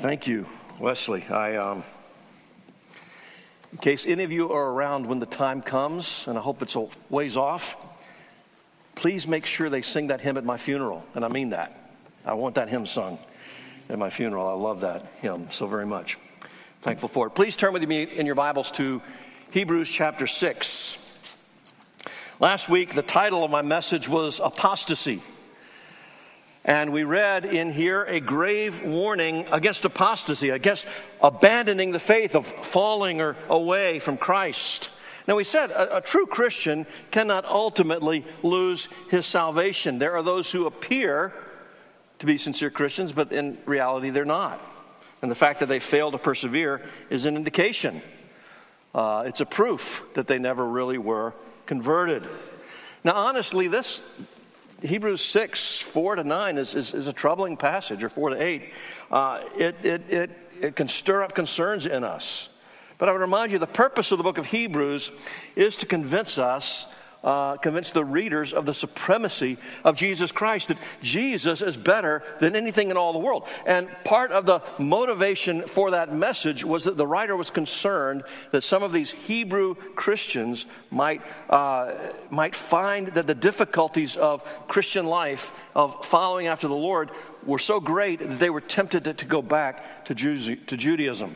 Thank you, Wesley. I, um, in case any of you are around when the time comes, and I hope it's a ways off, please make sure they sing that hymn at my funeral. And I mean that. I want that hymn sung at my funeral. I love that hymn so very much. Thankful for it. Please turn with me in your Bibles to Hebrews chapter 6. Last week, the title of my message was Apostasy. And we read in here a grave warning against apostasy, against abandoning the faith, of falling or away from Christ. Now, we said a, a, true Christian cannot ultimately lose his salvation. There are those who appear to be sincere Christians, but in reality, they're not. And the fact that they fail to persevere is an indication. Uh, it's a proof that they never really were converted. Now, honestly, this Hebrews 6, 4 to 9 is, is, is, a troubling passage, or 4 to 8. Uh, it, it, it, it can stir up concerns in us. But I would remind you the purpose of the book of Hebrews is to convince us uh, convince the readers of the supremacy of Jesus Christ, that Jesus is better than anything in all the world. And part of the motivation for that message was that the writer was concerned that some of these Hebrew Christians might, uh, might find that the difficulties of Christian life, of following after the Lord, were so great that they were tempted to, to go back to, Jew- to Judaism,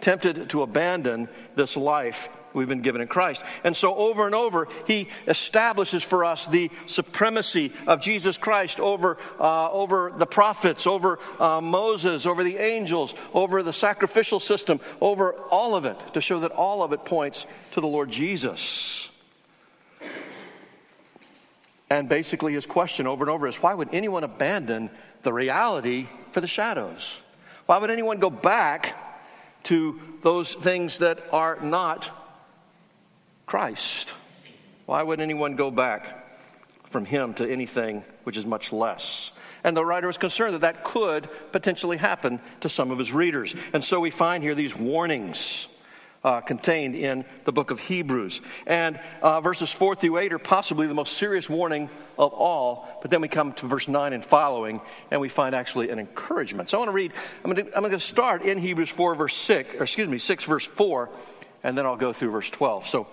tempted to abandon this life we've been given in Christ. And so, over and over, he establishes for us the supremacy of Jesus Christ over, uh, over the prophets, over uh, Moses, over the angels, over the sacrificial system, over all of it, to show that all of it points to the Lord Jesus. And basically, his question over and over is why would anyone abandon the reality for the shadows? Why would anyone go back to those things that are not Christ. Why would anyone go back from him to anything which is much less? And the writer was concerned that that could potentially happen to some of his readers. And so we find here these warnings uh, contained in the book of Hebrews. And uh, verses 4 through 8 are possibly the most serious warning of all. But then we come to verse 9 and following, and we find actually an encouragement. So I want to read, I'm going to, I'm going to start in Hebrews 4, verse 6, or excuse me, 6, verse 4, and then I'll go through verse 12. So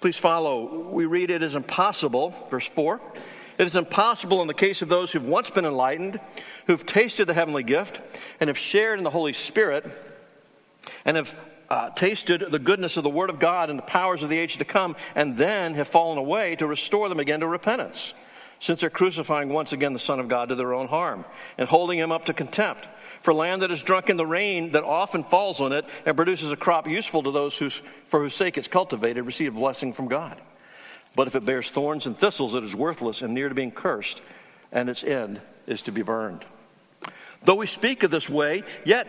Please follow. We read it is impossible, verse 4. It is impossible in the case of those who've once been enlightened, who've tasted the heavenly gift, and have shared in the Holy Spirit, and have uh, tasted the goodness of the Word of God and the powers of the age to come, and then have fallen away to restore them again to repentance, since they're crucifying once again the Son of God to their own harm, and holding him up to contempt for land that is drunk in the rain that often falls on it and produces a crop useful to those for whose sake it's cultivated, receive a blessing from God. But if it bears thorns and thistles, it is worthless and near to being cursed, and its end is to be burned. Though we speak of this way, yet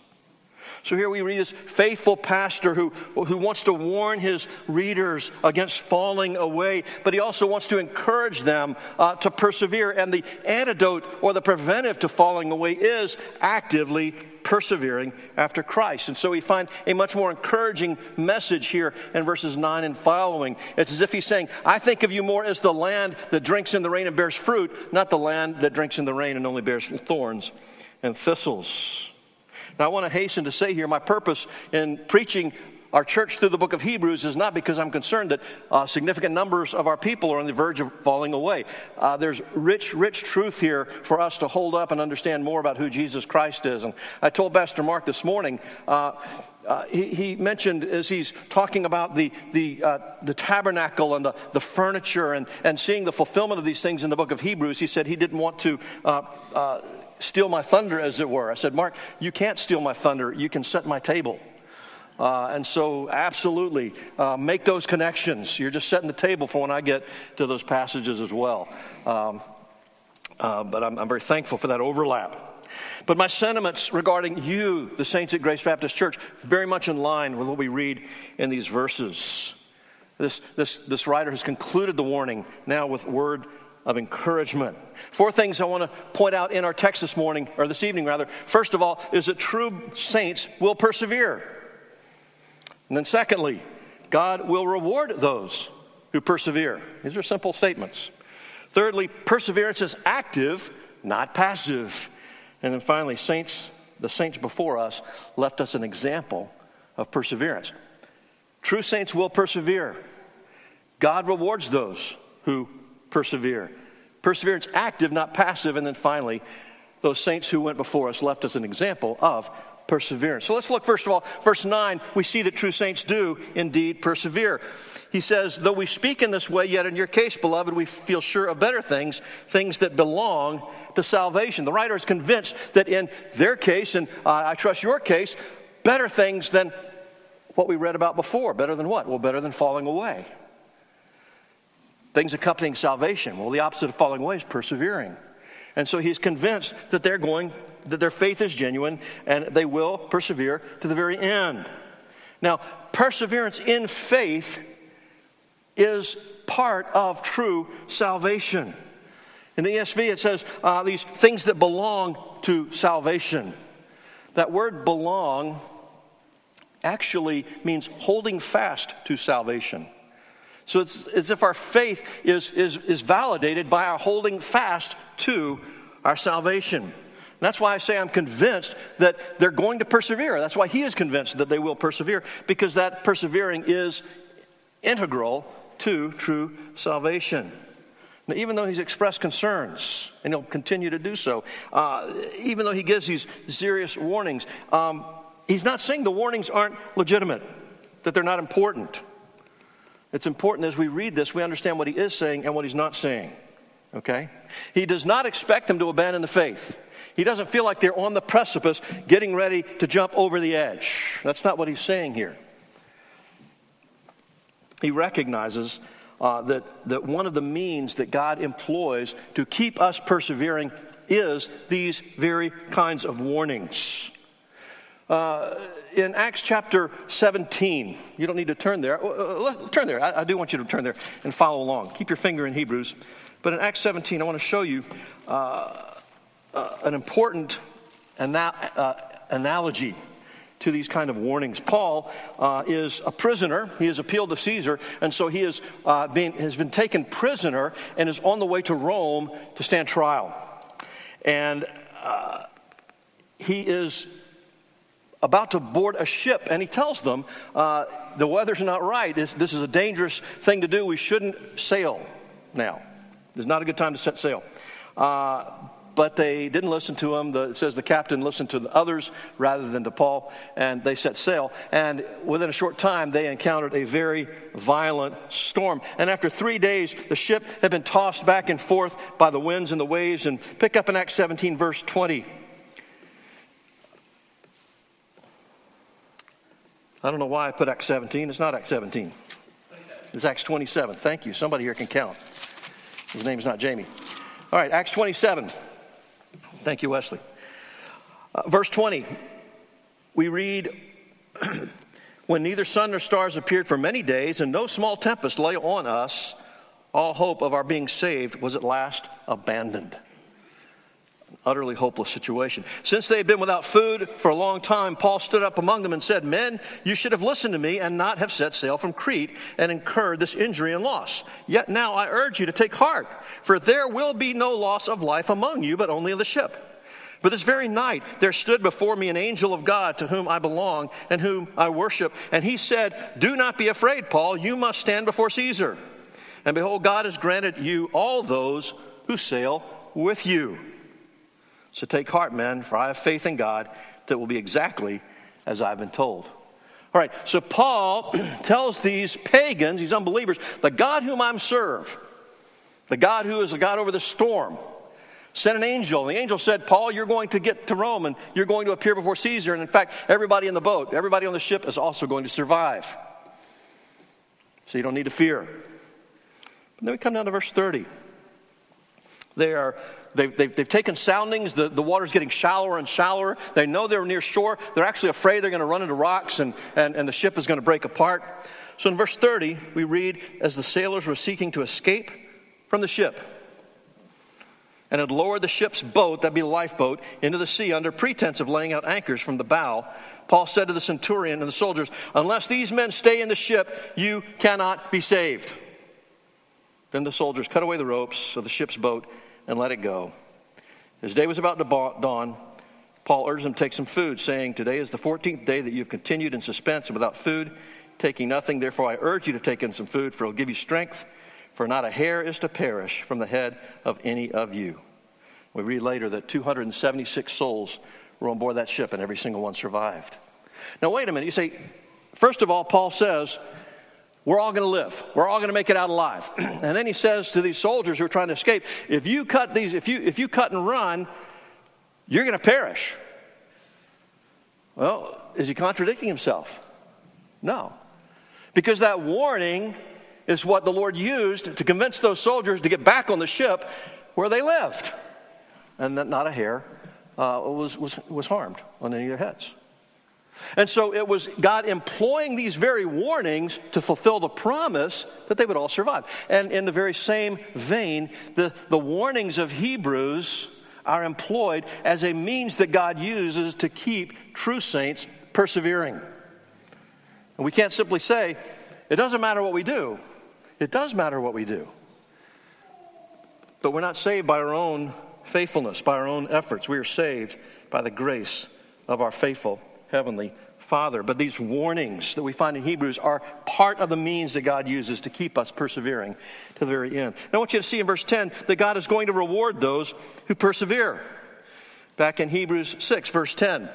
So here we read this faithful pastor who, who wants to warn his readers against falling away, but he also wants to encourage them uh, to persevere. And the antidote or the preventive to falling away is actively persevering after Christ. And so we find a much more encouraging message here in verses 9 and following. It's as if he's saying, I think of you more as the land that drinks in the rain and bears fruit, not the land that drinks in the rain and only bears thorns and thistles. Now, I want to hasten to say here my purpose in preaching our church through the book of Hebrews is not because I'm concerned that uh, significant numbers of our people are on the verge of falling away. Uh, there's rich, rich truth here for us to hold up and understand more about who Jesus Christ is. And I told Pastor Mark this morning, uh, uh he, he, mentioned as he's talking about the, the, uh, the tabernacle and the, the furniture and, and seeing the fulfillment of these things in the book of Hebrews, he said he didn't want to uh, steal my thunder, as it were. I said, Mark, you can't steal my thunder. You can set my table. Uh, and so, absolutely, uh, make those connections. You're just setting the table for when I get to those passages as well. Um, uh, but I'm, I'm, very thankful for that overlap. But my sentiments regarding you, the saints at Grace Baptist Church, very much in line with what we read in these verses. This, this, this writer has concluded the warning now with word of encouragement. Four things I want to point out in our text this morning, or this evening rather. First of all, is that true saints will persevere. And then, secondly, God will reward those who persevere. These are simple statements. Thirdly, perseverance is active, not passive. And then finally, saints, the saints before us left us an example of perseverance. True saints will persevere. God rewards those who persevere. Perseverance active, not passive. And then finally, those saints who went before us left us an example of perseverance. So let's look first of all, verse 9, we see that true saints do indeed persevere. He says, Though we speak in this way, yet in your case, beloved, we feel sure of better things, things that belong to salvation. The writer is convinced that in their case, and uh, I trust your case, better things than what we read about before. Better than what? Well, better than falling away. Things accompanying salvation. Well, the opposite of falling away is persevering. And so he's convinced that they're going, that their faith is genuine and they will persevere to the very end. Now, perseverance in faith is part of true salvation. In the ESV, it says uh, these things that belong to salvation. That word belong actually means holding fast to salvation. So it's as if our faith is, is, is validated by our holding fast to our salvation. That's why I say I'm convinced that they're going to persevere. That's why he is convinced that they will persevere, because that persevering is integral to true salvation. Now, even though he's expressed concerns, and he'll continue to do so, uh, even though he gives these serious warnings, um, he's not saying the warnings aren't legitimate, that they're not important. It's important as we read this, we understand what he is saying and what he's not saying. Okay? He does not expect them to abandon the faith. He doesn't feel like they're on the precipice getting ready to jump over the edge. That's not what he's saying here. He recognizes uh, that, that one of the means that God employs to keep us persevering is these very kinds of warnings. Uh, in Acts chapter 17, you don't need to turn there. Uh, uh turn there. I, I, do want you to turn there and follow along. Keep your finger in Hebrews. But in Acts 17, I want to show you uh, uh an important ana- uh, analogy to these kind of warnings. Paul is a prisoner. He has appealed to Caesar, and so he is, being, has been taken prisoner and is on the way to Rome to stand trial. And he is about to board a ship, and he tells them, uh, The weather's not right. This, is a dangerous thing to do. We shouldn't sail now. It's not a good time to set sail. Uh, but they didn't listen to him. The, it says the captain listened to the others rather than to Paul, and they set sail. And within a short time, they encountered a very violent storm. And after three days, the ship had been tossed back and forth by the winds and the waves. And pick up in Acts 17, verse 20. I don't know why I put Acts 17. It's not Acts 17. It's Acts 27. Thank you. Somebody here can count. His name's not Jamie. All right, Acts 27. Thank you, Wesley. Uh, verse 20. We read, When neither sun nor stars appeared for many days, and no small tempest lay on us, all hope of our being saved was at last abandoned utterly hopeless situation. Since they had been without food for a long time, Paul stood up among them and said, Men, you should have listened to me and not have set sail from Crete and incurred this injury and loss. Yet now I urge you to take heart, for there will be no loss of life among you, but only of the ship. For this very night there stood before me an angel of God to whom I belong and whom I worship. And he said, Do not be afraid, Paul. You must stand before Caesar. And behold, God has granted you all those who sail with you. So take heart, men, for I have faith in God that will be exactly as I've been told. All right, so Paul tells these pagans, these unbelievers, the God whom I'm serve, the God who is the God over the storm, sent an angel. The angel said, Paul, you're going to get to Rome and you're going to appear before Caesar. And in fact, everybody in the boat, everybody on the ship is also going to survive. So you don't need to fear. But then we come down to verse 30. They are, they've, they've, they've taken soundings. The, the water's getting shallower and shallower. They know they're near shore. They're actually afraid they're going to run into rocks and, and, and the ship is going to break apart. So in verse 30, we read, As the sailors were seeking to escape from the ship, and had lowered the ship's boat, that'd be a lifeboat, into the sea under pretense of laying out anchors from the bow, Paul said to the centurion and the soldiers, Unless these men stay in the ship, you cannot be saved. Then the soldiers cut away the ropes of the ship's boat and let it go. As day was about to dawn, Paul urged them to take some food, saying, Today is the 14th day that you have continued in suspense and without food, taking nothing. Therefore, I urge you to take in some food, for it will give you strength, for not a hair is to perish from the head of any of you. We read later that 276 souls were on board that ship, and every single one survived. Now, wait a minute. You say, first of all, Paul says, we're all going to live. We're all going to make it out alive. and then he says to these soldiers who are trying to escape, if you cut these, if you if you cut and run, you're going to perish. Well, is he contradicting himself? No. Because that warning is what the Lord used to convince those soldiers to get back on the ship where they lived. And that not a hair uh, was, was, was harmed on any of their heads. And so it was God employing these very warnings to fulfill the promise that they would all survive. And in the very same vein, the, the warnings of Hebrews are employed as a means that God uses to keep true saints persevering. And we can't simply say, it doesn't matter what we do. It does matter what we do. But we're not saved by our own faithfulness, by our own efforts. We are saved by the grace of our faithful Heavenly Father. But these warnings that we find in Hebrews are part of the means that God uses to keep us persevering to the very end. Now, I want you to see in verse 10 that God is going to reward those who persevere. Back in Hebrews 6, verse 10.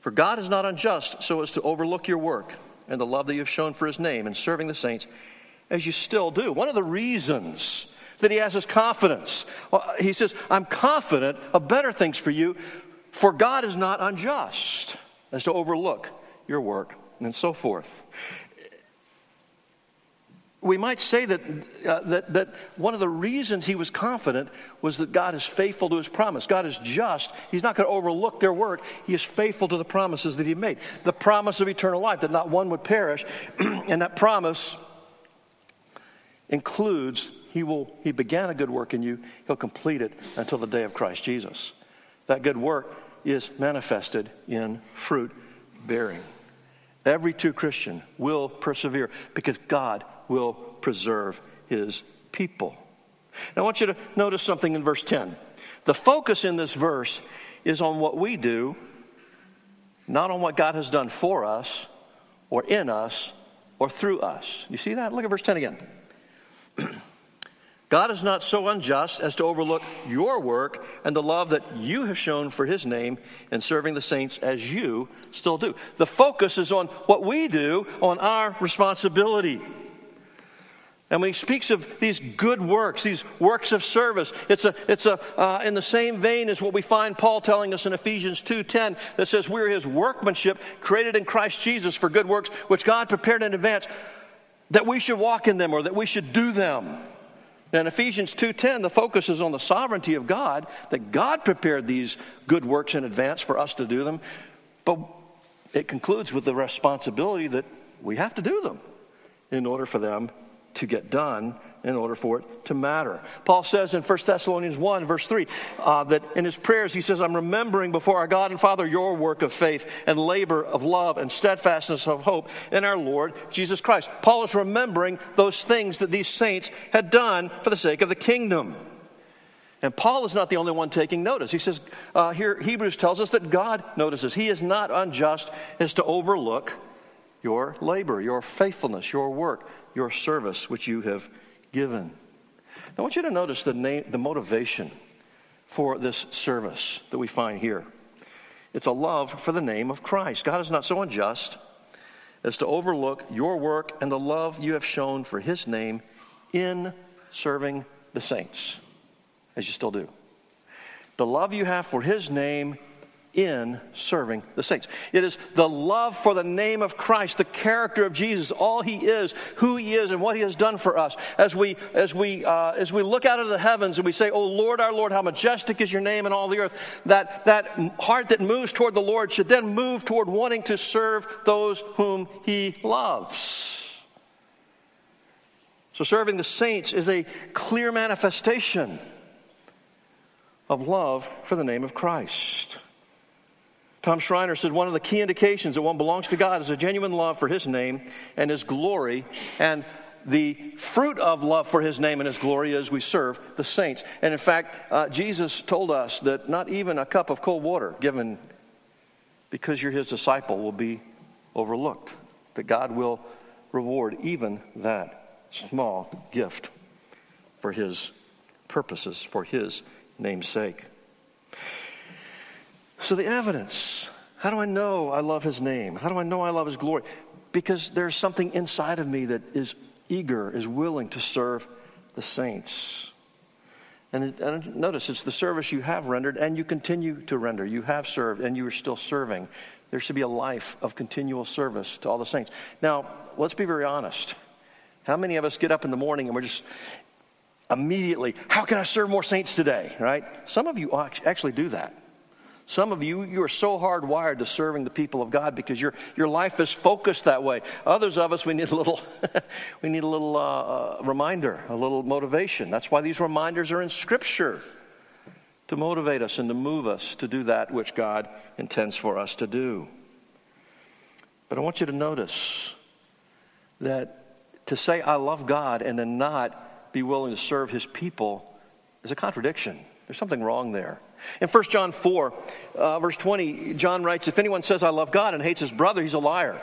For God is not unjust so as to overlook your work and the love that you have shown for his name in serving the saints, as you still do. One of the reasons that he has his confidence, he says, I'm confident of better things for you, for God is not unjust as to overlook your work, and so forth. We might say that, uh, that, that one of the reasons he was confident was that God is faithful to his promise. God is just. He's not going to overlook their work. He is faithful to the promises that he made. The promise of eternal life, that not one would perish. and that promise includes he will he began a good work in you he'll complete it until the day of christ jesus that good work is manifested in fruit bearing. Every true Christian will persevere because God will preserve his people. Now, I want you to notice something in verse 10. The focus in this verse is on what we do, not on what God has done for us, or in us, or through us. You see that? Look at verse 10 again. God is not so unjust as to overlook your work and the love that you have shown for his name in serving the saints as you still do. The focus is on what we do, on our responsibility. And when he speaks of these good works, these works of service, it's, a, it's a, uh, in the same vein as what we find Paul telling us in Ephesians 2.10 that says we're his workmanship created in Christ Jesus for good works, which God prepared in advance that we should walk in them or that we should do them. In Ephesians 2:10, the focus is on the sovereignty of God, that God prepared these good works in advance for us to do them. But it concludes with the responsibility that we have to do them in order for them to get done in order for it to matter. Paul says in 1 Thessalonians 1, verse 3, uh, that in his prayers, he says, I'm remembering before our God and Father your work of faith and labor of love and steadfastness of hope in our Lord Jesus Christ. Paul is remembering those things that these saints had done for the sake of the kingdom. And Paul is not the only one taking notice. He says, uh, here, Hebrews tells us that God notices. He is not unjust as to overlook your labor, your faithfulness, your work, your service, which you have given. Now, I want you to notice the, name, the motivation for this service that we find here. It's a love for the name of Christ. God is not so unjust as to overlook your work and the love you have shown for his name in serving the saints, as you still do. The love you have for his name in serving the saints. It is the love for the name of Christ, the character of Jesus, all he is, who he is, and what he has done for us. As we, as we, uh, as we look out of the heavens and we say, Oh Lord, our Lord, how majestic is your name in all the earth, that, that heart that moves toward the Lord should then move toward wanting to serve those whom he loves. So, serving the saints is a clear manifestation of love for the name of Christ. Tom Schreiner said one of the key indications that one belongs to God is a genuine love for his name and his glory. And the fruit of love for his name and his glory is we serve the saints. And in fact, uh, Jesus told us that not even a cup of cold water given because you're his disciple will be overlooked, that God will reward even that small gift for his purposes, for his name's sake. So, the evidence how do I know I love his name? How do I know I love his glory? Because there's something inside of me that is eager, is willing to serve the saints. And, and, notice it's the service you have rendered and you continue to render. You have served and you are still serving. There should be a life of continual service to all the saints. Now, let's be very honest. How many of us get up in the morning and we're just immediately, how can I serve more saints today? Right? Some of you actually do that. Some of you, you are so hardwired to serving the people of God because your, your life is focused that way. Others of us, we need a little, we need a little uh, uh, reminder, a little motivation. That's why these reminders are in Scripture to motivate us and to move us to do that which God intends for us to do. But I want you to notice that to say, I love God, and then not be willing to serve his people is a contradiction. There's something wrong there. In 1 John 4, uh, verse 20, John writes, If anyone says, I love God and hates his brother, he's a liar.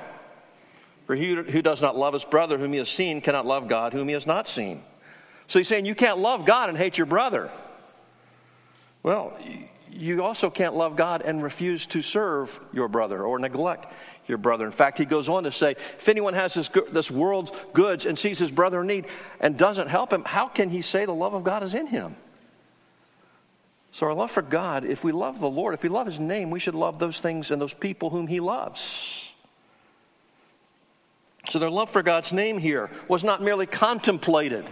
For he who does not love his brother whom he has seen cannot love God whom he has not seen. So he's saying you can't love God and hate your brother. Well, you also can't love God and refuse to serve your brother or neglect your brother. In fact, he goes on to say, if anyone has this, this world's goods and sees his brother in need and doesn't help him, how can he say the love of God is in him? So, our love for God, if we love the Lord, if we love His name, we should love those things and those people whom He loves. So, their love for God's name here was not merely contemplated.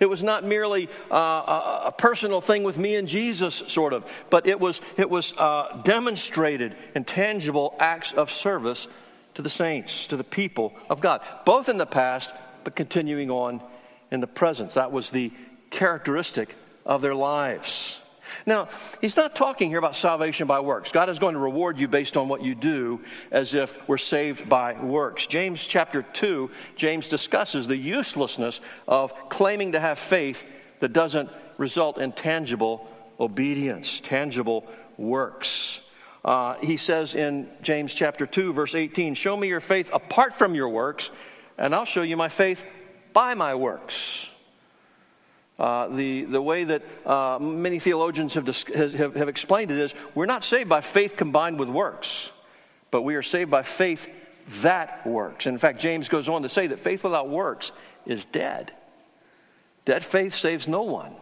It was not merely uh, a, a, personal thing with me and Jesus, sort of, but it was, it was uh, demonstrated in tangible acts of service to the saints, to the people of God, both in the past, but continuing on in the present. That was the characteristic of their lives. Now, he's not talking here about salvation by works. God is going to reward you based on what you do as if we're saved by works. James chapter 2, James discusses the uselessness of claiming to have faith that doesn't result in tangible obedience, tangible works. Uh, he says in James chapter 2, verse 18, Show me your faith apart from your works, and I'll show you my faith by my works. Uh, the, the way that uh, many theologians have, have, have explained it is we're not saved by faith combined with works, but we are saved by faith that works. And in fact, James goes on to say that faith without works is dead. Dead faith saves no one.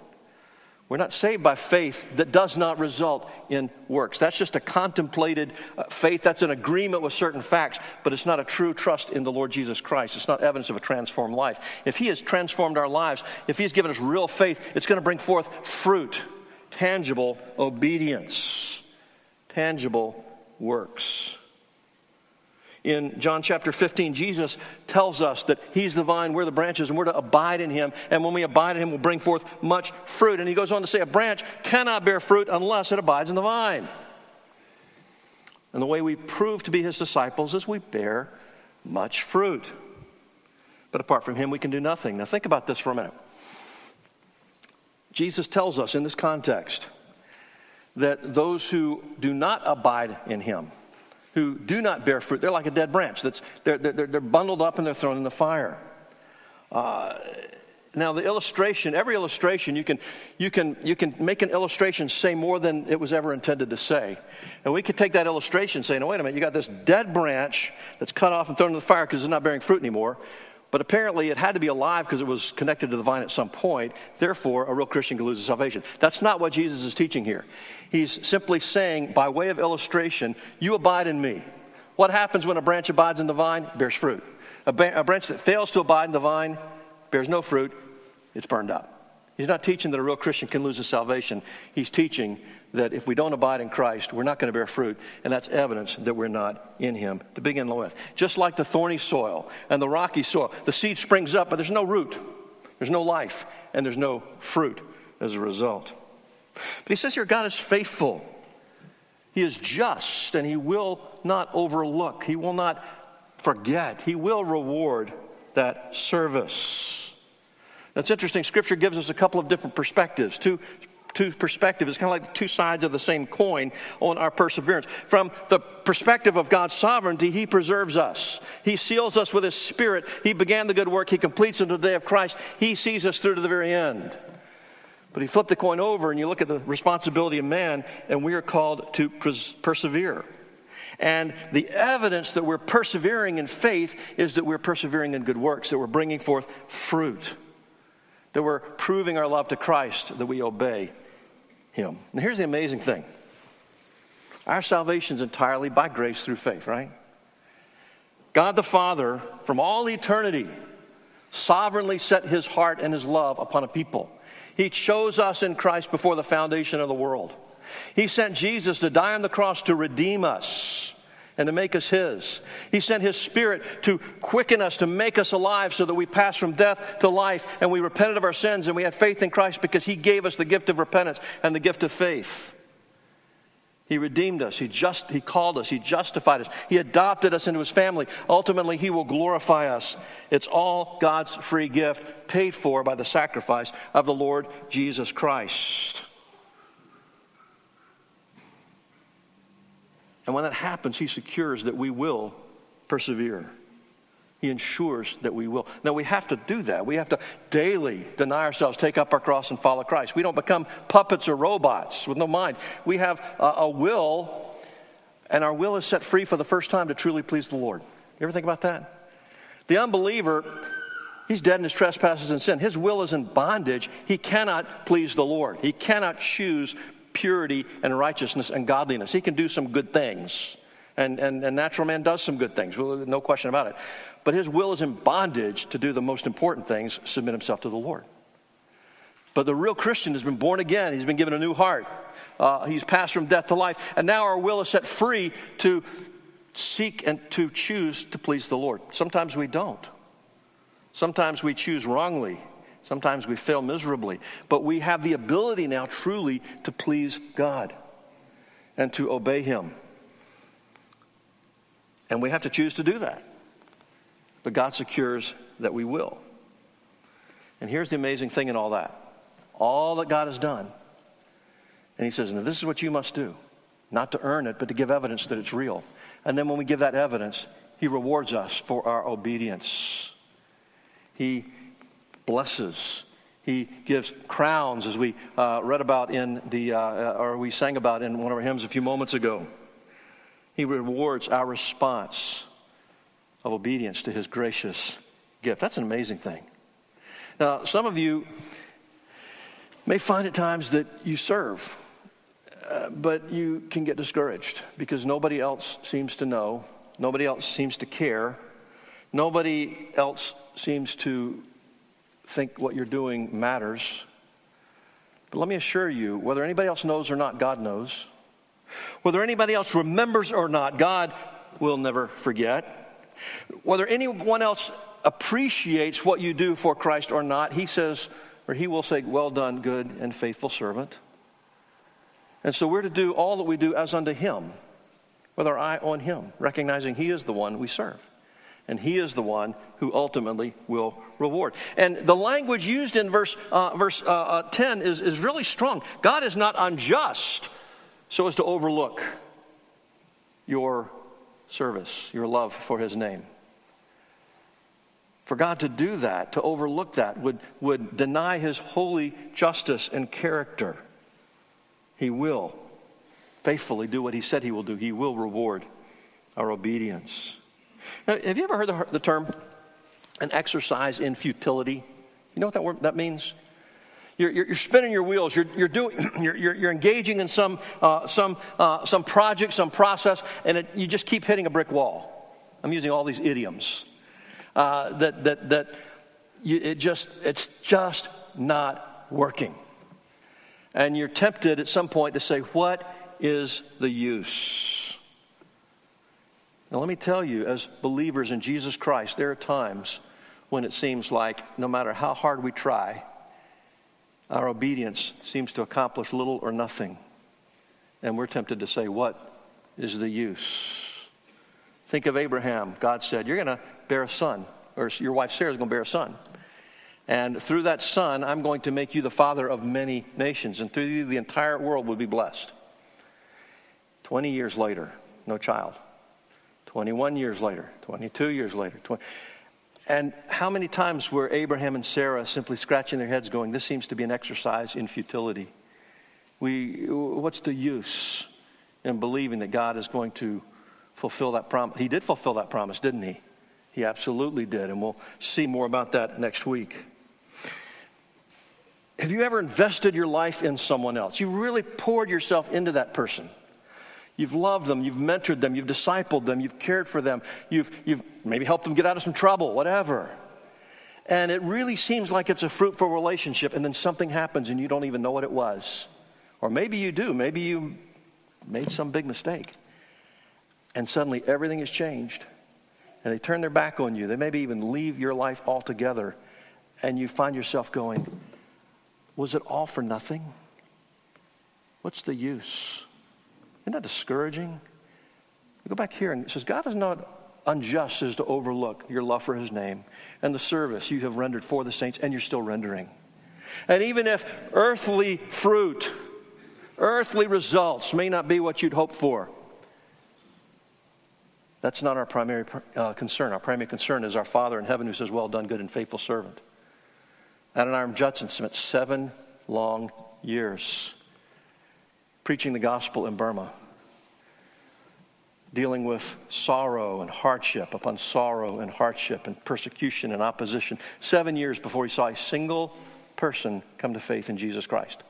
We're not saved by faith that does not result in works. That's just a contemplated uh, faith. That's an agreement with certain facts, but it's not a true trust in the Lord Jesus Christ. It's not evidence of a transformed life. If He has transformed our lives, if He's given us real faith, it's going to bring forth fruit, tangible obedience, tangible works. In John chapter 15, Jesus tells us that He's the vine, we're the branches, and we're to abide in Him. And when we abide in Him, we'll bring forth much fruit. And He goes on to say, a branch cannot bear fruit unless it abides in the vine. And the way we prove to be His disciples is we bear much fruit. But apart from Him, we can do nothing. Now, think about this for a minute. Jesus tells us in this context that those who do not abide in Him, who do not bear fruit. They're like a dead branch. That's, they're, they're, they're bundled up and they're thrown in the fire. Uh, now, the illustration, every illustration, you can, you, can, you can make an illustration say more than it was ever intended to say. And we could take that illustration saying, no, wait a minute, you got this dead branch that's cut off and thrown in the fire because it's not bearing fruit anymore. But apparently, it had to be alive because it was connected to the vine at some point. Therefore, a real Christian could lose his salvation. That's not what Jesus is teaching here. He's simply saying, by way of illustration, you abide in me. What happens when a branch abides in the vine? Bears fruit. A, ba- a branch that fails to abide in the vine bears no fruit, it's burned up. He's not teaching that a real Christian can lose his salvation. He's teaching that if we don't abide in Christ, we're not going to bear fruit, and that's evidence that we're not in Him to begin with. Just like the thorny soil and the rocky soil, the seed springs up, but there's no root, there's no life, and there's no fruit as a result. But He says here, God is faithful. He is just, and He will not overlook, He will not forget, He will reward that service. That's interesting. Scripture gives us a couple of different perspectives, two two perspectives. It's kind of like two sides of the same coin on our perseverance. From the perspective of God's sovereignty, He preserves us. He seals us with His Spirit. He began the good work. He completes it in the day of Christ. He sees us through to the very end. But He flipped the coin over, and you look at the responsibility of man, and we are called to pers- persevere. And the evidence that we're persevering in faith is that we're persevering in good works, that we're bringing forth fruit, that we're proving our love to Christ, that we obey him. And here's the amazing thing our salvation is entirely by grace through faith, right? God the Father, from all eternity, sovereignly set his heart and his love upon a people. He chose us in Christ before the foundation of the world. He sent Jesus to die on the cross to redeem us and to make us His. He sent His Spirit to quicken us, to make us alive so that we pass from death to life and we repented of our sins and we had faith in Christ because He gave us the gift of repentance and the gift of faith. He redeemed us. He just he called us. He justified us. He adopted us into his family. Ultimately, he will glorify us. It's all God's free gift paid for by the sacrifice of the Lord Jesus Christ. And when that happens, He secures that we will persevere. He ensures that we will. Now, we have to do that. We have to daily deny ourselves, take up our cross, and follow Christ. We don't become puppets or robots with no mind. We have a, a will, and our will is set free for the first time to truly please the Lord. You ever think about that? The unbeliever, he's dead in his trespasses and sin. His will is in bondage. He cannot please the Lord. He cannot choose purity and righteousness and godliness. He can do some good things. And, and, and natural man does some good things, no question about it. But his will is in bondage to do the most important things submit himself to the Lord. But the real Christian has been born again. He's been given a new heart. Uh, he's passed from death to life. And now our will is set free to seek and to choose to please the Lord. Sometimes we don't. Sometimes we choose wrongly. Sometimes we fail miserably, but we have the ability now truly to please God and to obey Him. And we have to choose to do that. But God secures that we will. And here's the amazing thing in all that all that God has done. And He says, Now, this is what you must do. Not to earn it, but to give evidence that it's real. And then when we give that evidence, He rewards us for our obedience. He blesses. He gives crowns, as we uh, read about in the, uh, uh, or we sang about in one of our hymns a few moments ago. He rewards our response of obedience to his gracious gift. That's an amazing thing. Now, some of you may find at times that you serve, uh, but you can get discouraged because nobody else seems to know, nobody else seems to care, nobody else seems to think what you're doing matters. But let me assure you whether anybody else knows or not, God knows. Whether anybody else remembers or not, God will never forget. Whether anyone else appreciates what you do for Christ or not, He says, or He will say, Well done, good and faithful servant. And so we're to do all that we do as unto Him, with our eye on Him, recognizing He is the one we serve and he is the one who ultimately will reward. And the language used in verse, uh, verse uh, uh, 10 is, is really strong. God is not unjust so as to overlook your service, your love for his name. For God to do that, to overlook that, would, would deny his holy justice and character. He will faithfully do what he said he will do, he will reward our obedience. Now, have you ever heard the, the term an exercise in futility. You know what that, word, that means? You're, you're, you're, spinning your wheels. You're, you're, doing, you're, you're, engaging in some, uh, some, uh, some project, some process, and it, you just keep hitting a brick wall. I'm using all these idioms. Uh, that that, that you, it just, it's just not working. And you're tempted at some point to say, What is the use? Now, let me tell you, as believers in Jesus Christ, there are times when it seems like no matter how hard we try, our obedience seems to accomplish little or nothing. And we're tempted to say, What is the use? Think of Abraham. God said, You're going to bear a son, or your wife Sarah is going to bear a son. And through that son, I'm going to make you the father of many nations. And through you, the entire world will be blessed. 20 years later, no child. 21 years later, 22 years later. 20, and how many times were Abraham and Sarah simply scratching their heads going, This seems to be an exercise in futility? We, what's the use in believing that God is going to fulfill that promise? He did fulfill that promise, didn't he? He absolutely did. And we'll see more about that next week. Have you ever invested your life in someone else? You really poured yourself into that person. You've loved them, you've mentored them, you've discipled them, you've cared for them, you've, you've maybe helped them get out of some trouble, whatever. And it really seems like it's a fruitful relationship, and then something happens and you don't even know what it was. Or maybe you do, maybe you made some big mistake. And suddenly everything has changed. And they turn their back on you. They maybe even leave your life altogether. And you find yourself going, Was it all for nothing? What's the use? Isn't that discouraging? You go back here and it says, God is not unjust as to overlook your love for his name and the service you have rendered for the saints and you're still rendering. And even if earthly fruit, earthly results may not be what you'd hope for, that's not our primary uh, concern. Our primary concern is our Father in heaven who says, Well done, good and faithful servant. Adoniram Judson spent seven long years preaching the gospel in Burma, dealing with sorrow and hardship upon sorrow and hardship and persecution and opposition, seven years before he saw a single person come to faith in Jesus Christ.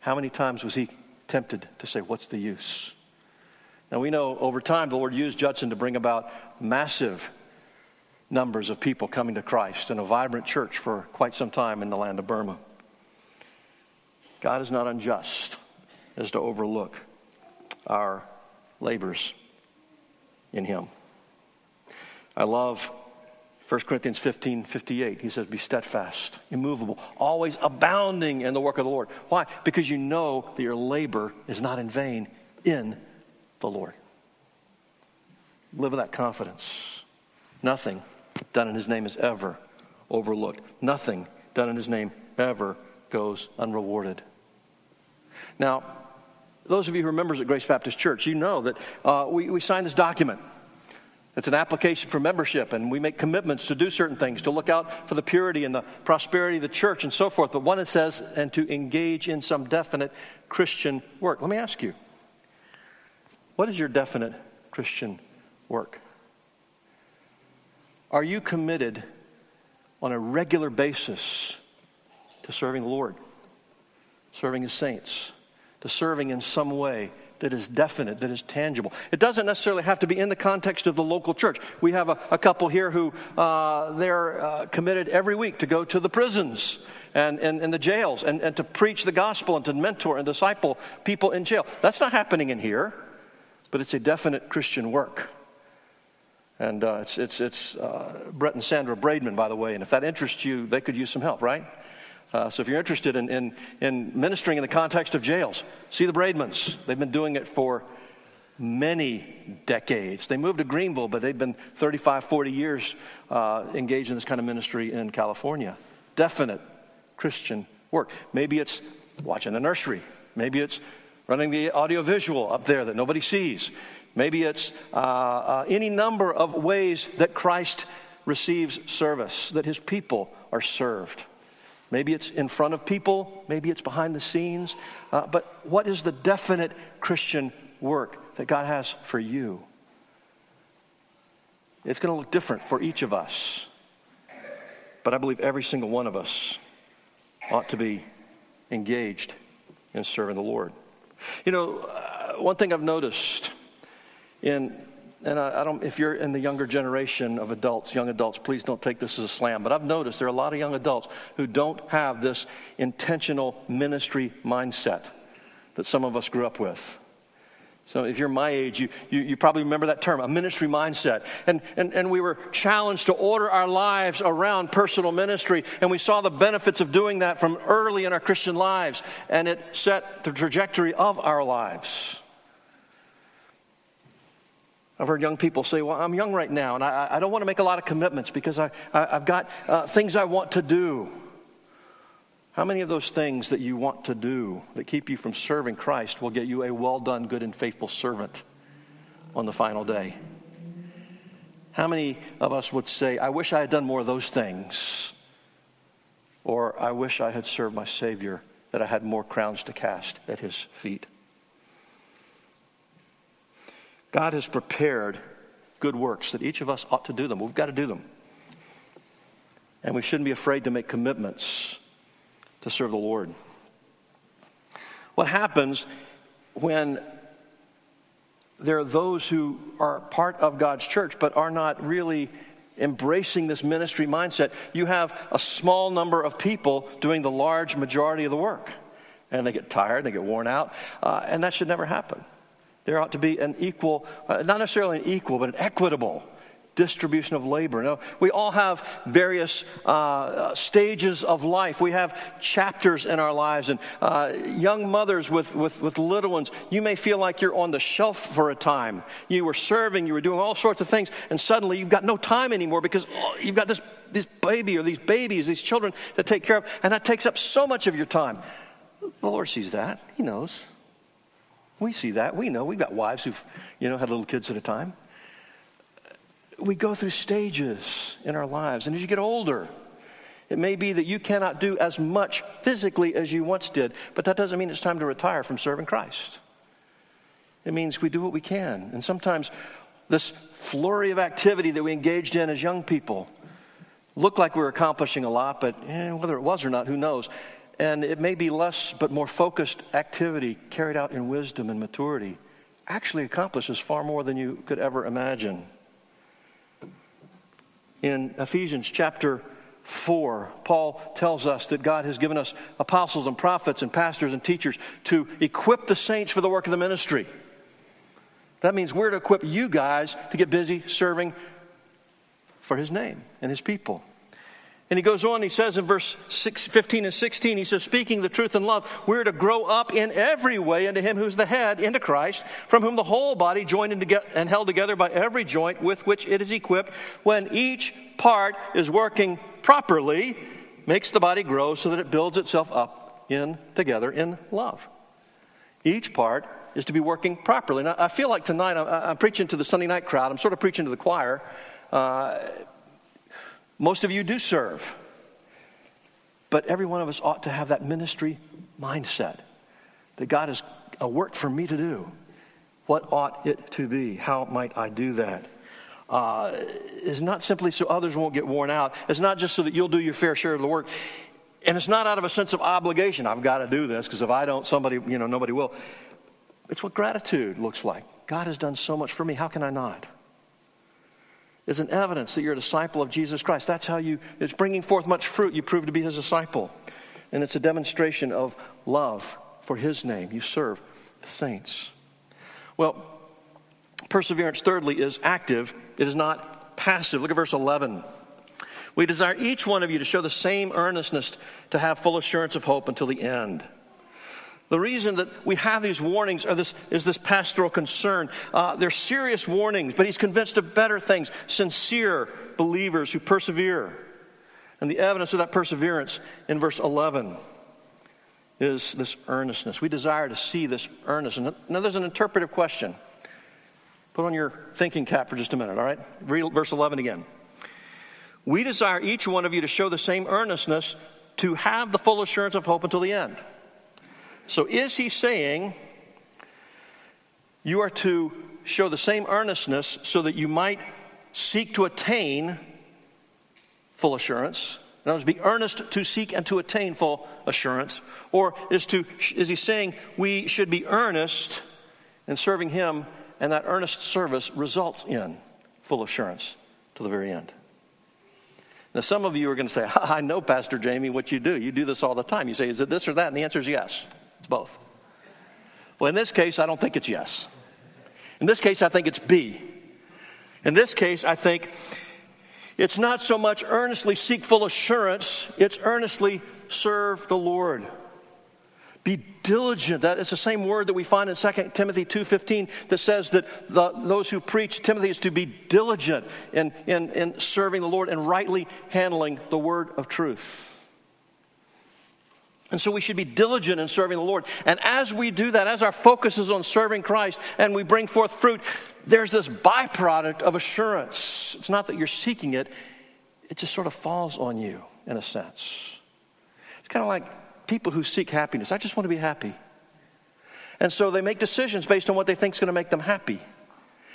How many times was he tempted to say, What's the use? Now we know over time the Lord used Judson to bring about massive numbers of people coming to Christ and a vibrant church for quite some time in the land of Burma. God is not unjust as to overlook our labors in Him. I love 1 Corinthians 15 58. He says, Be steadfast, immovable, always abounding in the work of the Lord. Why? Because you know that your labor is not in vain in the Lord. Live with that confidence. Nothing done in His name is ever overlooked, nothing done in His name ever goes unrewarded. Now, those of you who are members at Grace Baptist Church, you know that uh, we, we signed this document. It's an application for membership, and we make commitments to do certain things, to look out for the purity and the prosperity of the church and so forth. But one it says, and to engage in some definite Christian work. Let me ask you, what is your definite Christian work? Are you committed on a regular basis to serving the Lord, serving His saints? To serving in some way that is definite, that is tangible. It doesn't necessarily have to be in the context of the local church. We have a, a couple here who uh, they're uh, committed every week to go to the prisons and, and, and the jails and, and to preach the gospel and to mentor and disciple people in jail. That's not happening in here, but it's a definite Christian work. And uh, it's, it's, it's uh, Brett and Sandra Braidman, by the way, and if that interests you, they could use some help, right? Uh, so if you're interested in, in, in ministering in the context of jails, see the Braidmans. They've been doing it for many decades. They moved to Greenville, but they've been 35, 40 years uh, engaged in this kind of ministry in California. Definite Christian work. Maybe it's watching the nursery. Maybe it's running the audiovisual up there that nobody sees. Maybe it's uh, uh, any number of ways that Christ receives service, that his people are served. Maybe it's in front of people, maybe it's behind the scenes. Uh, but what is the definite Christian work that God has for you? It's going to look different for each of us. But I believe every single one of us ought to be engaged in serving the Lord. You know, uh, one thing I've noticed in and I, I, don't if you're in the younger generation of adults young adults please don't take this as a slam but i've noticed there are a lot of young adults who don't have this intentional ministry mindset that some of us grew up with so if you're my age, you, you, you, probably remember that term, a ministry mindset. And, and, and we were challenged to order our lives around personal ministry. And we saw the benefits of doing that from early in our Christian lives. And it set the trajectory of our lives. I've heard young people say, Well, I'm young right now, and I, I don't want to make a lot of commitments because I, I, have got uh, things I want to do. How many of those things that you want to do that keep you from serving Christ will get you a well done, good, and faithful servant on the final day? How many of us would say, I wish I had done more of those things? Or I wish I had served my Savior, that I had more crowns to cast at his feet? God has prepared good works that each of us ought to do them. We've got to do them. And we shouldn't be afraid to make commitments to serve the Lord. What happens when there are those who are part of God's church but are not really embracing this ministry mindset? You have a small number of people doing the large majority of the work, and they get tired, they get worn out, uh, and that should never happen. There ought to be an equal, uh, not necessarily an equal, but an equitable distribution of labor. Now, we all have various uh, stages of life. We have chapters in our lives. And uh, young mothers with, with, with little ones, you may feel like you're on the shelf for a time. You were serving, you were doing all sorts of things, and suddenly you've got no time anymore because oh, you've got this, this baby or these babies, these children to take care of, and that takes up so much of your time. The Lord sees that, He knows. We see that. We know. We've got wives who've, you know, had little kids at a time we go through stages in our lives. And as you get older, it may be that you cannot do as much physically as you once did, but that doesn't mean it's time to retire from serving Christ. It means we do what we can. And sometimes this flurry of activity that we engaged in as young people looked like we were accomplishing a lot, but eh, whether it was or not, who knows? And it may be less but more focused activity carried out in wisdom and maturity actually accomplishes far more than you could ever imagine in Ephesians chapter 4, Paul tells us that God has given us apostles and prophets and pastors and teachers to equip the saints for the work of the ministry. That means we're to equip you guys to get busy serving for his name and his people. And he goes on, he says in verse 6, 15 and 16, he says, Speaking the truth in love, we're to grow up in every way into him who's the head, into Christ, from whom the whole body, joined and held together by every joint with which it is equipped, when each part is working properly, makes the body grow so that it builds itself up in together in love. Each part is to be working properly. Now, I feel like tonight I'm, I'm preaching to the Sunday night crowd, I'm sort of preaching to the choir. Uh, most of you do serve. But every one of us ought to have that ministry mindset that God has a work for me to do. What ought it to be? How might I do that? Uh, it's not simply so others won't get worn out. It's not just so that you'll do your fair share of the work. And it's not out of a sense of obligation. I've got to do this because if I don't, somebody, you know, nobody will. It's what gratitude looks like. God has done so much for me. How can I not? Is an evidence that you're a disciple of Jesus Christ. That's how you, it's bringing forth much fruit. You prove to be his disciple. And it's a demonstration of love for his name. You serve the saints. Well, perseverance, thirdly, is active, it is not passive. Look at verse 11. We desire each one of you to show the same earnestness to have full assurance of hope until the end the reason that we have these warnings this, is this pastoral concern. Uh, they're serious warnings, but he's convinced of better things sincere believers who persevere. And the evidence of that perseverance in verse 11 is this earnestness. We desire to see this earnestness. Now, there's an interpretive question. Put on your thinking cap for just a minute, all right? Read verse 11 again. We desire each one of you to show the same earnestness to have the full assurance of hope until the end. So, is he saying you are to show the same earnestness so that you might seek to attain full assurance In other words, be earnest to seek and to attain full assurance. Or is, to, is he saying we should be earnest in serving him and that earnest service results in full assurance to the very end? Now, some of you are going to say, I know, Pastor Jamie, what you do. You do this all the time. You say, is it this or that? And the answer is yes. It's both. Well, in this case, I don't think it's yes. In this case, I think it's B. In this case, I think it's not so much earnestly seek full assurance, it's earnestly serve the Lord. Be diligent. That is the same word that we find in 2 Timothy 2.15 that says that the, those who preach Timothy is to be diligent in, in, in serving the Lord and rightly handling the word of truth. And so we should be diligent in serving the Lord. And as we do that, as our focus is on serving Christ and we bring forth fruit, there's this byproduct of assurance. It's not that you're seeking it, it just sort of falls on you in a sense. It's kind of like people who seek happiness. I just want to be happy. And so they make decisions based on what they think is going to make them happy.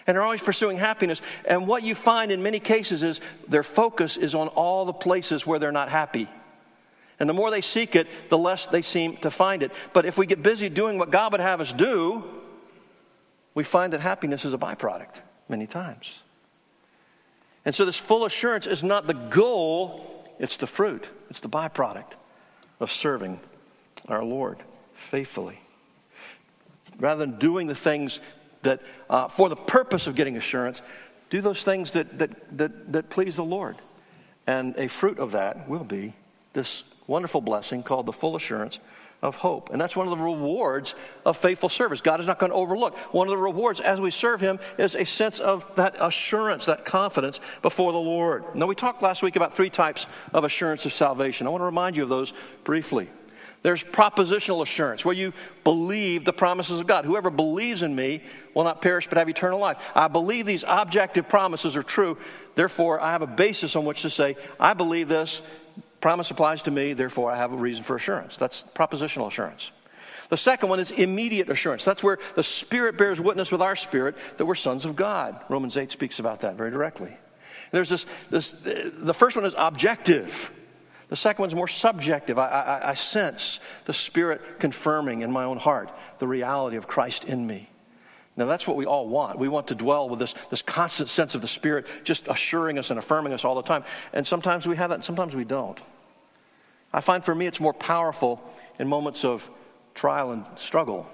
And they're always pursuing happiness. And what you find in many cases is their focus is on all the places where they're not happy. And the more they seek it, the less they seem to find it. But if we get busy doing what God would have us do, we find that happiness is a byproduct many times. And so, this full assurance is not the goal, it's the fruit, it's the byproduct of serving our Lord faithfully. Rather than doing the things that, uh, for the purpose of getting assurance, do those things that, that, that, that please the Lord. And a fruit of that will be this wonderful blessing called the full assurance of hope. And that's one of the rewards of faithful service. God is not going to overlook. One of the rewards as we serve Him is a sense of that assurance, that confidence before the Lord. Now, we talked last week about three types of assurance of salvation. I want to remind you of those briefly. There's propositional assurance, where you believe the promises of God. Whoever believes in me will not perish but have eternal life. I believe these objective promises are true. Therefore, I have a basis on which to say, I believe this, promise applies to me, therefore I have a reason for assurance. That's propositional assurance. The second one is immediate assurance. That's where the Spirit bears witness with our spirit that we're sons of God. Romans 8 speaks about that very directly. There's this, this the first one is objective. The second one's more subjective. I, I, I sense the Spirit confirming in my own heart the reality of Christ in me. Now, that's what we all want. We want to dwell with this, this constant sense of the Spirit just assuring us and affirming us all the time. And sometimes we have it, and sometimes we don't. I find for me it's more powerful in moments of trial and struggle.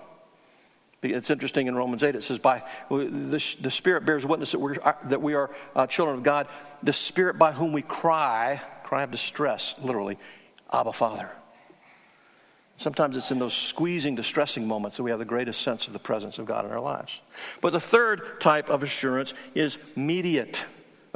It's interesting in Romans 8, it says, by the, the Spirit bears witness that, we're, that we are uh, children of God. The Spirit by whom we cry, cry of distress, literally, Abba, Father. Sometimes it's in those squeezing, distressing moments that we have the greatest sense of the presence of God in our lives. But the third type of assurance is mediate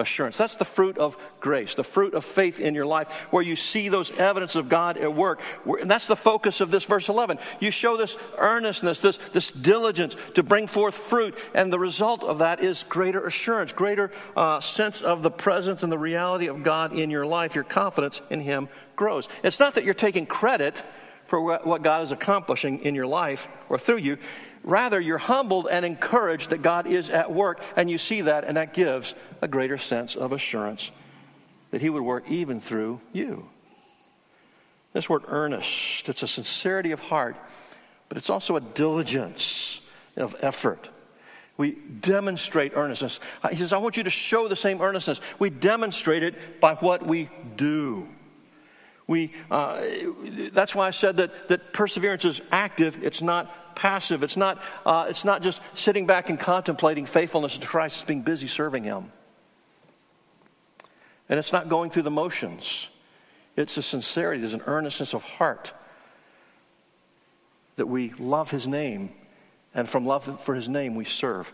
assurance. That's the fruit of grace, the fruit of faith in your life, where you see those evidence of God at work. And that's the focus of this verse 11. You show this earnestness, this, this diligence to bring forth fruit, and the result of that is greater assurance, greater uh, sense of the presence and the reality of God in your life. Your confidence in Him grows. It's not that you're taking credit for what God is accomplishing in your life or through you. Rather, you're humbled and encouraged that God is at work, and you see that, and that gives a greater sense of assurance that He would work even through you. This word earnest, it's a sincerity of heart, but it's also a diligence of effort. We demonstrate earnestness. He says, I want you to show the same earnestness. We demonstrate it by what we do. We, uh, that's why I said that, that perseverance is active, it's not passive. It's not, uh, it's not just sitting back and contemplating faithfulness to Christ, it's being busy serving Him. And it's not going through the motions, it's a sincerity, there's an earnestness of heart that we love His name, and from love for His name, we serve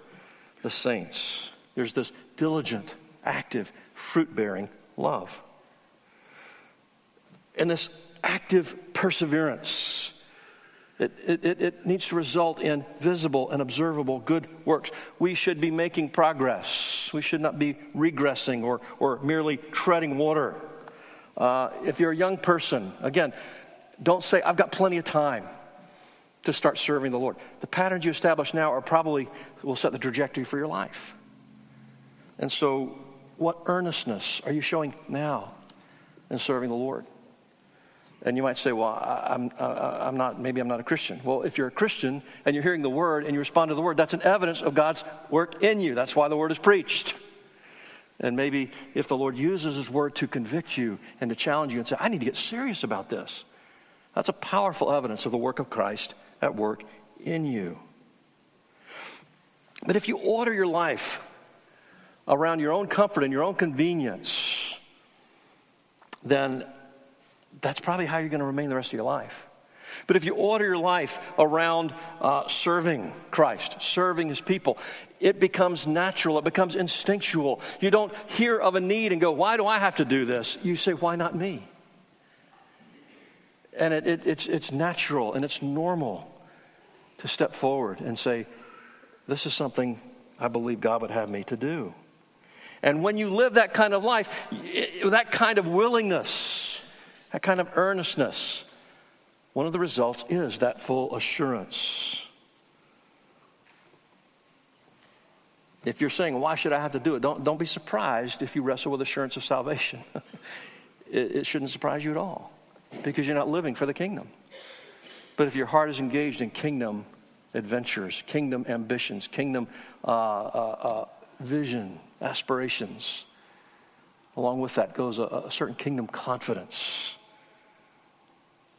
the saints. There's this diligent, active, fruit bearing love and this active perseverance. It, it, it, needs to result in visible and observable good works. We should be making progress. We should not be regressing or, or merely treading water. Uh, if you're a young person, again, don't say, I've got plenty of time to start serving the Lord. The patterns you establish now are probably will set the trajectory for your life. And so, what earnestness are you showing now in serving the Lord. And you might say, well, I, am I'm not, maybe I'm not a Christian. Well, if you're a Christian and you're hearing the word and you respond to the word, that's an evidence of God's work in you. That's why the word is preached. And maybe if the Lord uses his word to convict you and to challenge you and say, I need to get serious about this, that's a powerful evidence of the work of Christ at work in you. But if you order your life around your own comfort and your own convenience, then that's probably how you're going to remain the rest of your life. But if you order your life around uh, serving Christ, serving His people, it becomes natural, it becomes instinctual. You don't hear of a need and go, Why do I have to do this? You say, Why not me? And it, it, it's, it's natural and it's normal to step forward and say, This is something I believe God would have me to do. And when you live that kind of life, that kind of willingness, that kind of earnestness, one of the results is that full assurance. If you're saying, why should I have to do it? Don't, don't be surprised if you wrestle with assurance of salvation. it, it shouldn't surprise you at all because you're not living for the kingdom. But if your heart is engaged in kingdom adventures, kingdom ambitions, kingdom uh, uh, uh, vision, aspirations. Along with that goes a, a certain kingdom confidence.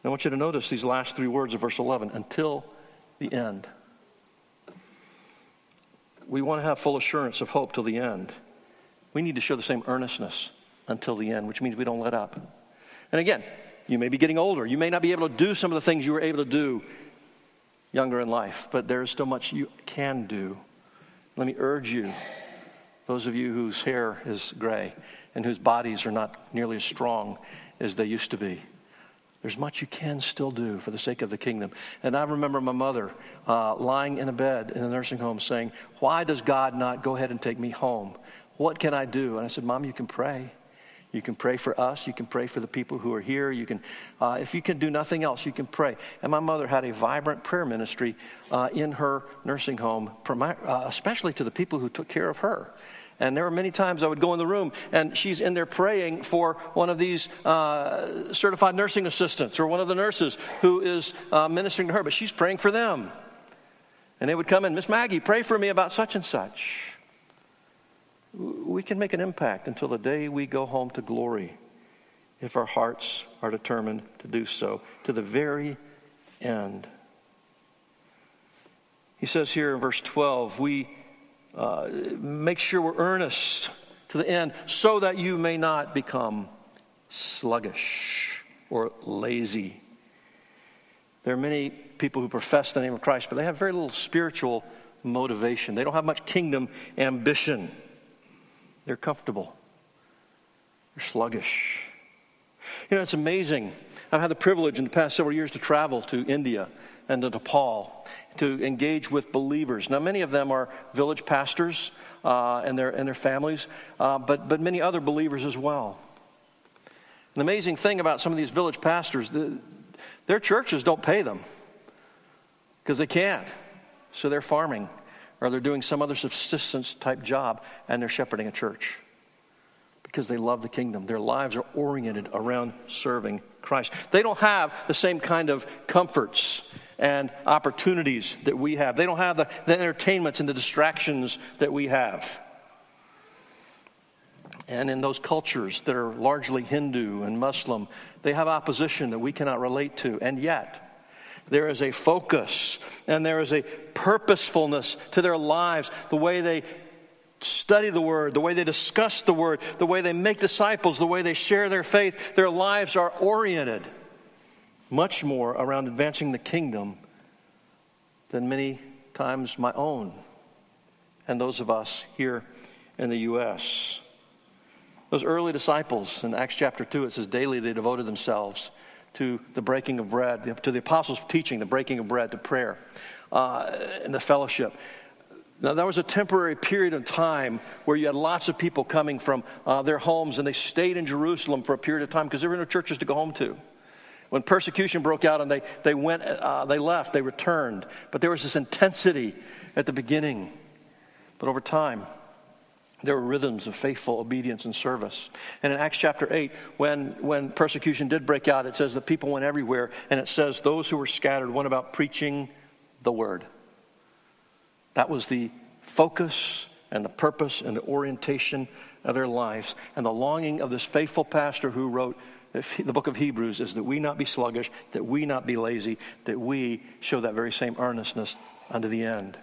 I want you to notice these last three words of verse 11 until the end. We want to have full assurance of hope till the end. We need to show the same earnestness until the end, which means we don't let up. And again, you may be getting older. You may not be able to do some of the things you were able to do younger in life, but there is still much you can do. Let me urge you those of you whose hair is gray and whose bodies are not nearly as strong as they used to be. There's much you can still do for the sake of the kingdom. And I remember my mother uh, lying in a bed in a nursing home saying, Why does God not go ahead and take me home? What can I do? And I said, Mom, you can pray. You can pray for us. You can pray for the people who are here. You can, uh, if you can do nothing else, you can pray. And my mother had a vibrant prayer ministry uh, in her nursing home, uh, especially to the people who took care of her. And there were many times I would go in the room and she's in there praying for one of these uh, certified nursing assistants or one of the nurses who is uh, ministering to her, but she's praying for them. And they would come in, Miss Maggie, pray for me about such and such. We can make an impact until the day we go home to glory if our hearts are determined to do so to the very end. He says here in verse 12, we make sure we're earnest to the end so that you may not become sluggish or lazy. There are many people who profess the name of Christ, but they have very little spiritual motivation. They don't have much kingdom ambition. They're comfortable, they're sluggish. You know, it's amazing. I've had the privilege in the past several years to travel to India and to Nepal to engage with believers. Now, many of them are village pastors uh, and, their, and their families, uh, but, but many other believers as well. The amazing thing about some of these village pastors, the, their churches don't pay them because they can't. So they're farming or they're doing some other subsistence type job and they're shepherding a church because they love the kingdom. Their lives are oriented around serving Christ. They don't have the same kind of comforts and opportunities that we have. They don't have the, the entertainments and the distractions that we have. And in those cultures that are largely Hindu and Muslim, they have opposition that we cannot relate to. And yet, there is a focus and there is a purposefulness to their lives, the way they study the Word, the way they discuss the Word, the way they make disciples, the way they share their faith. Their lives are oriented much more around advancing the kingdom than many times my own and those of us here in the U.S. Those early disciples in Acts chapter 2, it says daily they devoted themselves to the breaking of bread, to the apostles' teaching, the breaking of bread, to prayer, uh, and the fellowship. Now, that was a temporary period of time where you had lots of people coming from uh, their homes and they stayed in Jerusalem for a period of time because there were no churches to go home to. When persecution broke out and they, they went, uh, they left, they returned. But there was this intensity at the beginning. But over time, There were rhythms of faithful obedience and service. And in Acts chapter 8, when, when persecution did break out, it says that people went everywhere, and it says those who were scattered went about preaching the word. That was the focus and the purpose and the orientation of their lives. And the longing of this faithful pastor who wrote the book of Hebrews is that we not be sluggish, that we not be lazy, that we show that very same earnestness unto the end.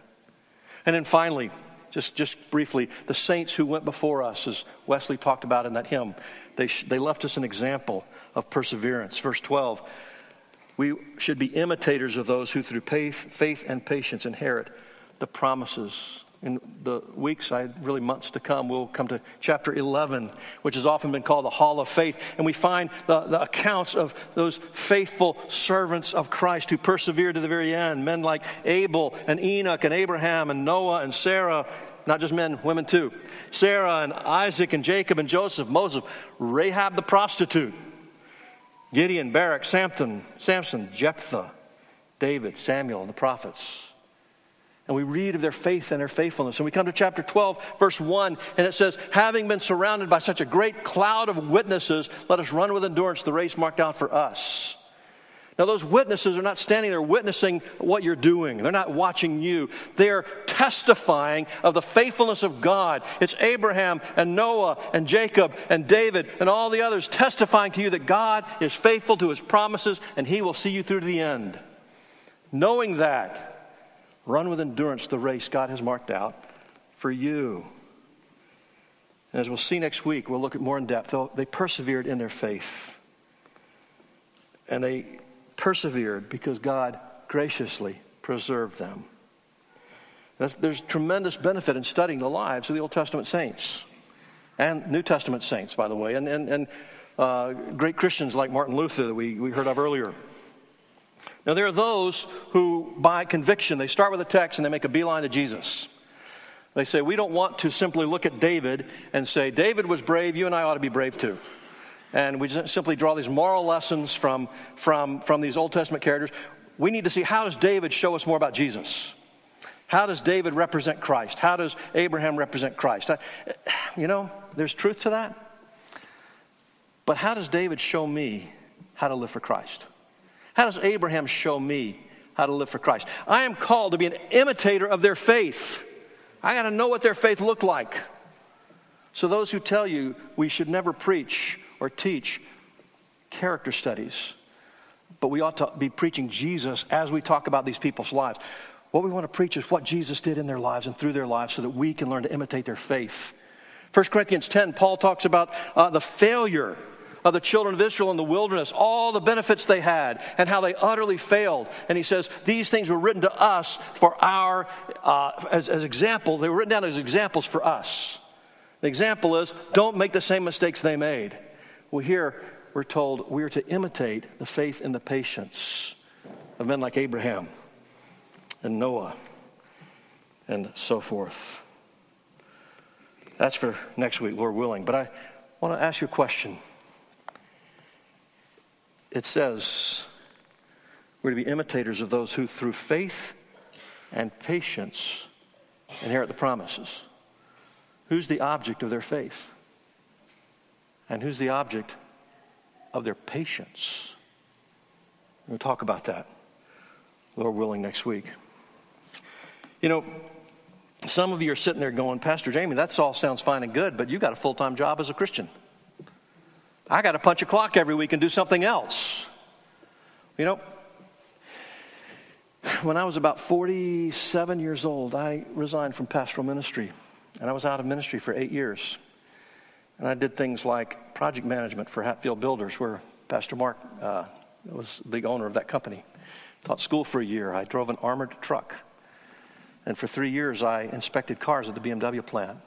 And then finally, just, just briefly, the saints who went before us, as Wesley talked about in that hymn, they, they left us an example of perseverance. Verse 12 we should be imitators of those who, through faith, faith and patience, inherit the promises in the weeks, I really months to come, we'll come to chapter 11, which has often been called the Hall of Faith. And we find the, the accounts of those faithful servants of Christ who persevered to the very end. Men like Abel and Enoch and Abraham and Noah and Sarah, not just men, women too. Sarah and Isaac and Jacob and Joseph, Moses, Rahab the prostitute, Gideon, Barak, Samson, Samson, Jephthah, David, Samuel, and the prophets. And we read of their faith and their faithfulness. And we come to chapter 12, verse 1, and it says, Having been surrounded by such a great cloud of witnesses, let us run with endurance the race marked out for us. Now, those witnesses are not standing there witnessing what you're doing. They're not watching you. They're testifying of the faithfulness of God. It's Abraham and Noah and Jacob and David and all the others testifying to you that God is faithful to his promises and he will see you through to the end. Knowing that, Run with endurance the race God has marked out for you. And as we'll see next week, we'll look at more in depth. They persevered in their faith. And they persevered because God graciously preserved them. That's, there's tremendous benefit in studying the lives of the Old Testament saints and New Testament saints, by the way, and, and, and uh, great Christians like Martin Luther that we, we heard of earlier. Now, there are those who, by conviction, they start with a text and they make a beeline to Jesus. They say, We don't want to simply look at David and say, David was brave, you and I ought to be brave too. And we just simply draw these moral lessons from, from, from these Old Testament characters. We need to see how does David show us more about Jesus? How does David represent Christ? How does Abraham represent Christ? I, you know, there's truth to that. But how does David show me how to live for Christ? How does Abraham show me how to live for Christ? I am called to be an imitator of their faith. I got to know what their faith looked like. So, those who tell you we should never preach or teach character studies, but we ought to be preaching Jesus as we talk about these people's lives. What we want to preach is what Jesus did in their lives and through their lives so that we can learn to imitate their faith. 1 Corinthians 10, Paul talks about uh, the failure of the children of Israel in the wilderness, all the benefits they had, and how they utterly failed. And he says, These things were written to us for our, uh, as, as examples, they were written down as examples for us. The example is, don't make the same mistakes they made. Well, here we're told we are to imitate the faith and the patience of men like Abraham and Noah and so forth. That's for next week, Lord willing. But I want to ask you a question it says we're to be imitators of those who, through faith and patience, inherit the promises. Who's the object of their faith? And who's the object of their patience? We'll talk about that, Lord willing, next week. You know, some of you are sitting there going, Pastor Jamie, that all sounds fine and good, but you got a full time job as a Christian. I got to punch a clock every week and do something else. You know, when I was about 47 years old, I resigned from pastoral ministry. And I was out of ministry for eight years. And I did things like project management for Hatfield Builders, where Pastor Mark uh, was the owner of that company. Taught school for a year. I drove an armored truck. And for three years, I inspected cars at the BMW plant.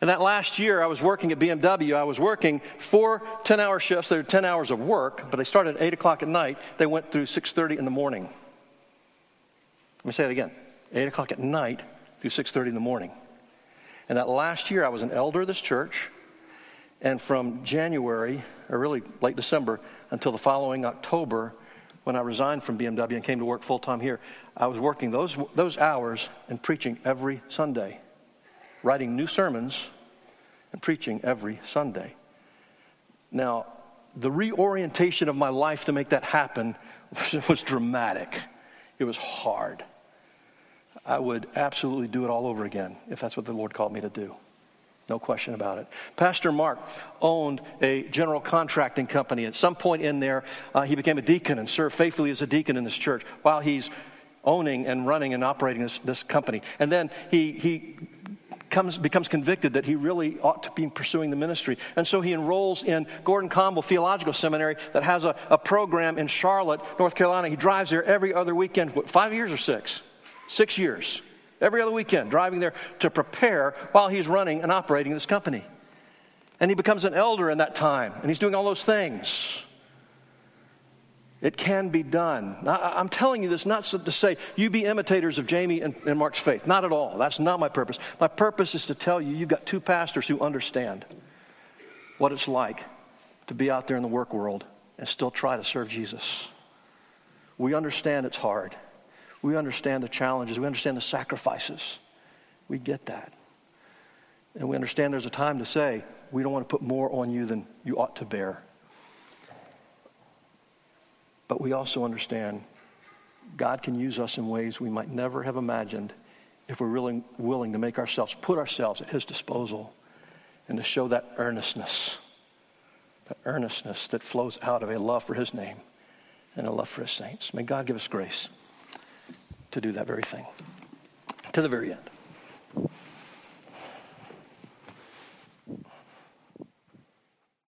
And that last year, I was working at BMW. I was working four 10 hour shifts. They were 10 hours of work, but they started at 8 o'clock at night. They went through 6.30 in the morning. Let me say it again 8 o'clock at night through 6.30 in the morning. And that last year, I was an elder of this church. And from January, or really late December, until the following October, when I resigned from BMW and came to work full time here, I was working those, those hours and preaching every Sunday. Writing new sermons and preaching every Sunday. Now, the reorientation of my life to make that happen was dramatic. It was hard. I would absolutely do it all over again if that's what the Lord called me to do. No question about it. Pastor Mark owned a general contracting company. At some point in there, uh, he became a deacon and served faithfully as a deacon in this church while he's owning and running and operating this, this company. And then he, he comes, becomes convicted that he really ought to be pursuing the ministry. And so he enrolls in Gordon Conwell Theological Seminary that has a, a program in Charlotte, North Carolina. He drives there every other weekend, what, five years or six? Six years. Every other weekend, driving there to prepare while he's running and operating this company. And he becomes an elder in that time, and he's doing all those things. It can be done. I'm telling you this not to say you be imitators of Jamie and, and, Mark's faith. Not at all. That's not my purpose. My purpose is to tell you you've got two pastors who understand what it's like to be out there in the work world and still try to serve Jesus. We understand it's hard. We understand the challenges. We understand the sacrifices. We get that. And we understand there's a time to say, we don't want to put more on you than you ought to bear. But we also understand God can use us in ways we might never have imagined if we're really willing to make ourselves, put ourselves at His disposal and to show that earnestness, that earnestness that flows out of a love for His name and a love for His saints. May God give us grace to do that very thing to the very end.